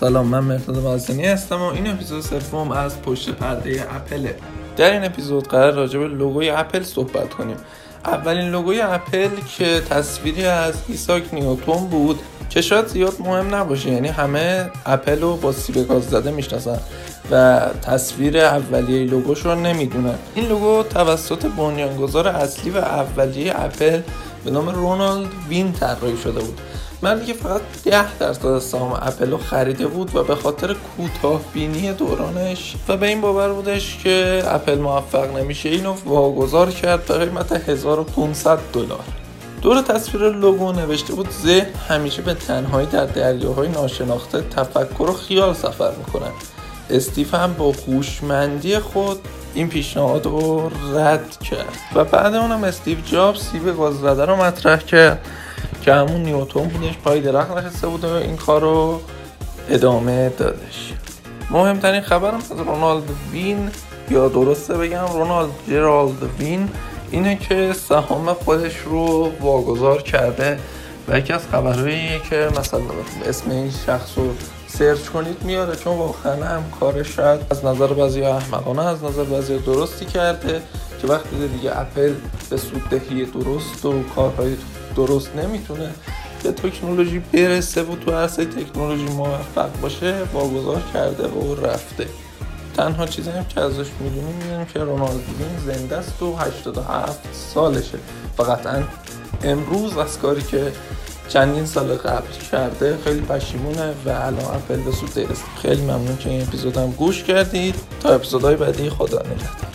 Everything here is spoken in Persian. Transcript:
سلام من مرتضی بازنی هستم و این اپیزود سوم از پشت پرده اپله در این اپیزود قراره راجع به لوگوی اپل صحبت کنیم. اولین لوگوی اپل که تصویری از ایساک نیوتون بود که شاید زیاد مهم نباشه یعنی همه اپل رو با سیب گاز زده می‌شناسن و تصویر اولیه لوگوش رو نمی‌دونن. این لوگو توسط بنیانگذار اصلی و اولیه اپل به نام رونالد وین طراحی شده بود. مردی که فقط 10 درصد سهام اپل رو خریده بود و به خاطر کوتاه بینی دورانش و به این باور بودش که اپل موفق نمیشه اینو واگذار کرد به قیمت 1500 دلار. دور تصویر لوگو نوشته بود ذهن همیشه به تنهایی در دریاهای ناشناخته تفکر و خیال سفر می‌کنن استیو هم با هوشمندی خود این پیشنهاد رو رد کرد. و بعد اونم استیو جابز سیب گاز زده رو مطرح کرد. که همون نیوتون بودش پای درخت نشسته بود و این کار رو ادامه دادش. مهمترین خبرم از رونالد وین یا درسته بگم رونالد جرالد وین اینه که سهام خودش رو واگذار کرده و یکی از خبرهاییه که مثلا اسم این شخص رو سرچ کنید میاره چون واقعا هم کارش شاید از نظر بعضی احمقانه از نظر بعضی درستی کرده که وقتی دیگه اپل به سوددهی درست و کارهای درست نمی‌تونه به تکنولوژی برسه و تو عرصه تکنولوژی موفق باشه واگذار کرده و رفته. تنها چیزی هم که ازش می‌دونیم می‌دونیم که رونالد زنده است و 87 سالشه. و قطعا امروز از کاری که چندین سال قبل کرده خیلی پشیمونه و الان اپل به سود خیلی ممنون که این اپیزود هم گوش کردید. تا اپیزودهای بعدی خدا نگهدار.